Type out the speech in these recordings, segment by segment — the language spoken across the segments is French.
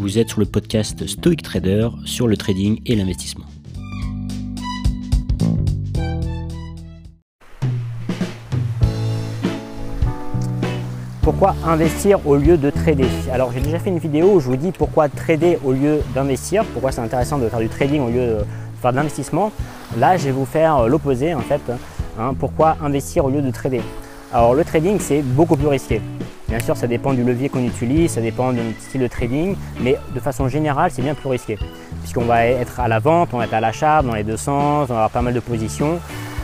Vous êtes sur le podcast Stoic Trader sur le trading et l'investissement. Pourquoi investir au lieu de trader? Alors j'ai déjà fait une vidéo où je vous dis pourquoi trader au lieu d'investir, pourquoi c'est intéressant de faire du trading au lieu de faire de l'investissement. Là je vais vous faire l'opposé en fait. Hein. pourquoi investir au lieu de trader? Alors le trading c'est beaucoup plus risqué. Bien sûr, ça dépend du levier qu'on utilise, ça dépend de notre style de trading, mais de façon générale, c'est bien plus risqué. Puisqu'on va être à la vente, on va être à l'achat dans les deux sens, on va avoir pas mal de positions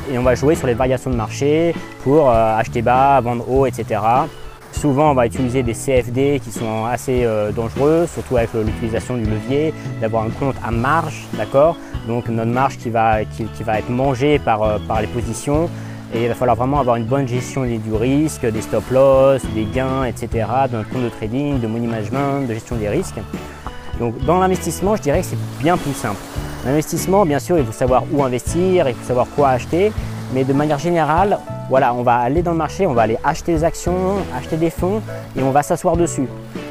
et on va jouer sur les variations de marché pour euh, acheter bas, vendre haut, etc. Souvent, on va utiliser des CFD qui sont assez euh, dangereux, surtout avec l'utilisation du levier, d'avoir un compte à marge, d'accord? Donc notre marge qui va, être mangée par, euh, par les positions et il va falloir vraiment avoir une bonne gestion du risque, des stop loss, des gains, etc. notre compte de trading, de money management, de gestion des risques. Donc dans l'investissement, je dirais que c'est bien plus simple. L'investissement, bien sûr, il faut savoir où investir, il faut savoir quoi acheter, mais de manière générale, voilà, on va aller dans le marché, on va aller acheter des actions, acheter des fonds et on va s'asseoir dessus.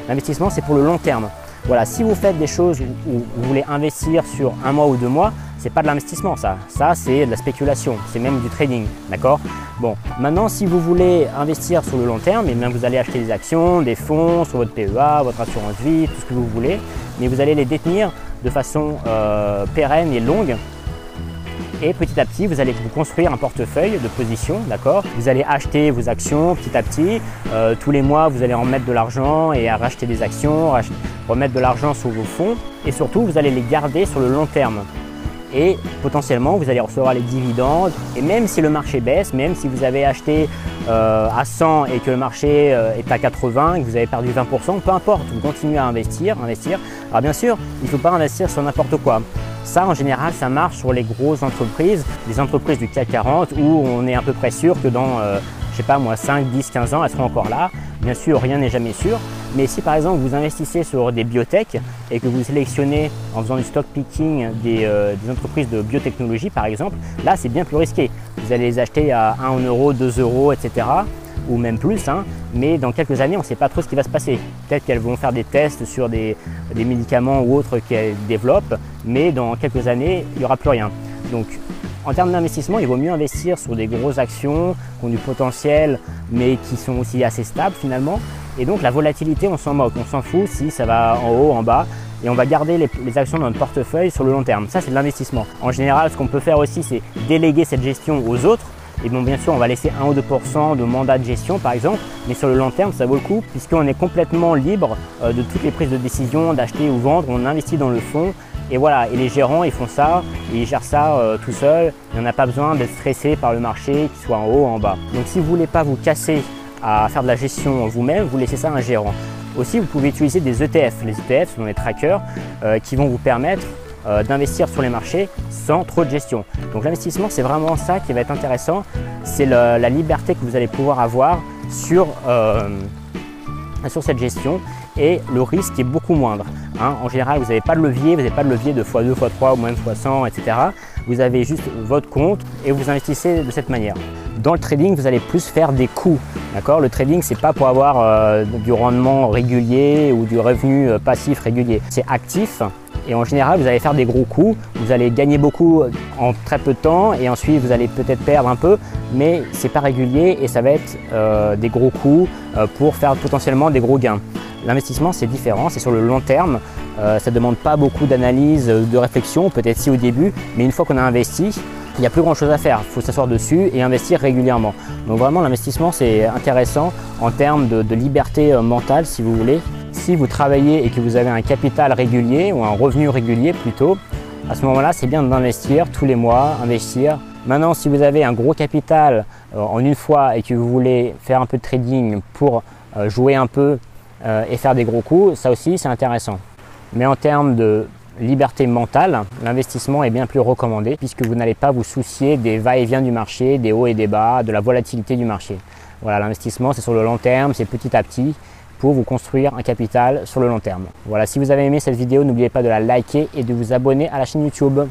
L'investissement, c'est pour le long terme. Voilà, si vous faites des choses où vous voulez investir sur un mois ou deux mois, c'est pas de l'investissement ça. Ça, c'est de la spéculation, c'est même du trading, d'accord? Bon, maintenant, si vous voulez investir sur le long terme, eh bien vous allez acheter des actions, des fonds sur votre PEA, votre assurance vie, tout ce que vous voulez, mais vous allez les détenir de façon euh, pérenne et longue et petit à petit, vous allez vous construire un portefeuille de position, d'accord? Vous allez acheter vos actions petit à petit. Euh, tous les mois, vous allez en mettre de l'argent et racheter des actions, remettre de l'argent sur vos fonds. Et surtout, vous allez les garder sur le long terme. Et potentiellement, vous allez recevoir les dividendes. Et même si le marché baisse, même si vous avez acheté euh, à 100 et que le marché euh, est à 80 et que vous avez perdu 20%, peu importe, vous continuez à investir, investir. Alors bien sûr, il ne faut pas investir sur n'importe quoi. Ça, en général, ça marche sur les grosses entreprises, les entreprises du CAC 40 où on est à peu près sûr que dans, euh, je sais pas moi, 5, 10, 15 ans, elles seront encore là. Bien sûr, rien n'est jamais sûr. Mais si par exemple vous investissez sur des biotech et que vous sélectionnez en faisant du stock picking des, euh, entreprises de biotechnologie par exemple, là c'est bien plus risqué. Vous allez les acheter à 1 euro, 2 euros, etc ou même plus, hein. mais dans quelques années, on ne sait pas trop ce qui va se passer. Peut-être qu'elles vont faire des tests sur des, médicaments ou autres qu'elles développent, mais dans quelques années, il n'y aura plus rien. Donc, en termes d'investissement, il vaut mieux investir sur des grosses actions qui ont du potentiel, mais qui sont aussi assez stables finalement. Et donc, la volatilité, on s'en moque, on s'en fout si ça va en haut, en bas, et on va garder les, actions dans notre portefeuille sur le long terme. Ça, c'est de l'investissement. En général, ce qu'on peut faire aussi, c'est déléguer cette gestion aux autres et bon, bien sûr, on va laisser 1 ou 2% de mandat de gestion, par exemple, mais sur le long terme, ça vaut le coup, puisqu'on est complètement libre euh, de toutes les prises de décision, d'acheter ou vendre. On investit dans le fonds. Et voilà, et les gérants, ils font ça, ils gèrent ça euh, tout seuls. Il n'y en pas besoin d'être stressé par le marché, qu'il soit en haut ou en bas. Donc, si vous ne voulez pas vous casser à faire de la gestion vous-même, vous laissez ça à un gérant. Aussi, vous pouvez utiliser des ETF. Les ETF sont des trackers euh, qui vont vous permettre euh, d'investir sur les marchés sans trop de gestion. Donc l'investissement, c'est vraiment ça qui va être intéressant. C'est la liberté que vous allez pouvoir avoir sur, euh, sur cette gestion et le risque est beaucoup moindre. Hein. En général, vous n'avez pas de levier, vous n'avez pas de levier de x2, x3 ou même x100, etc. Vous avez juste votre compte et vous investissez de cette manière. Dans le trading, vous allez plus faire des coûts. D'accord? Le trading, c'est pas pour avoir euh, du rendement régulier ou du revenu passif régulier. C'est actif et en général, vous allez faire des gros coups, vous allez gagner beaucoup en très peu de temps et ensuite vous allez peut-être perdre un peu, mais c'est pas régulier et ça va être euh, des gros coups euh, pour faire potentiellement des gros gains. L'investissement, c'est différent, c'est sur le long terme. Euh, ça ne demande pas beaucoup d'analyse, de réflexion, peut-être si au début, mais une fois qu'on a investi, il n'y a plus grand chose à faire. Il faut s'asseoir dessus et investir régulièrement. Donc vraiment, l'investissement, c'est intéressant en termes de liberté mentale, si vous voulez, si vous travaillez et que vous avez un capital régulier ou un revenu régulier plutôt, à ce moment-là, c'est bien d'investir tous les mois, investir. Maintenant, si vous avez un gros capital euh, en une fois et que vous voulez faire un peu de trading pour euh, jouer un peu euh, et faire des gros coups, ça aussi, c'est intéressant. Mais en termes de liberté mentale, l'investissement est bien plus recommandé puisque vous n'allez pas vous soucier des va-et-vient du marché, des hauts et des bas, de la volatilité du marché. Voilà, l'investissement, c'est sur le long terme, c'est petit à petit pour vous construire un capital sur le long terme. Voilà, si vous avez aimé cette vidéo, n'oubliez pas de la liker et de vous abonner à la chaîne YouTube.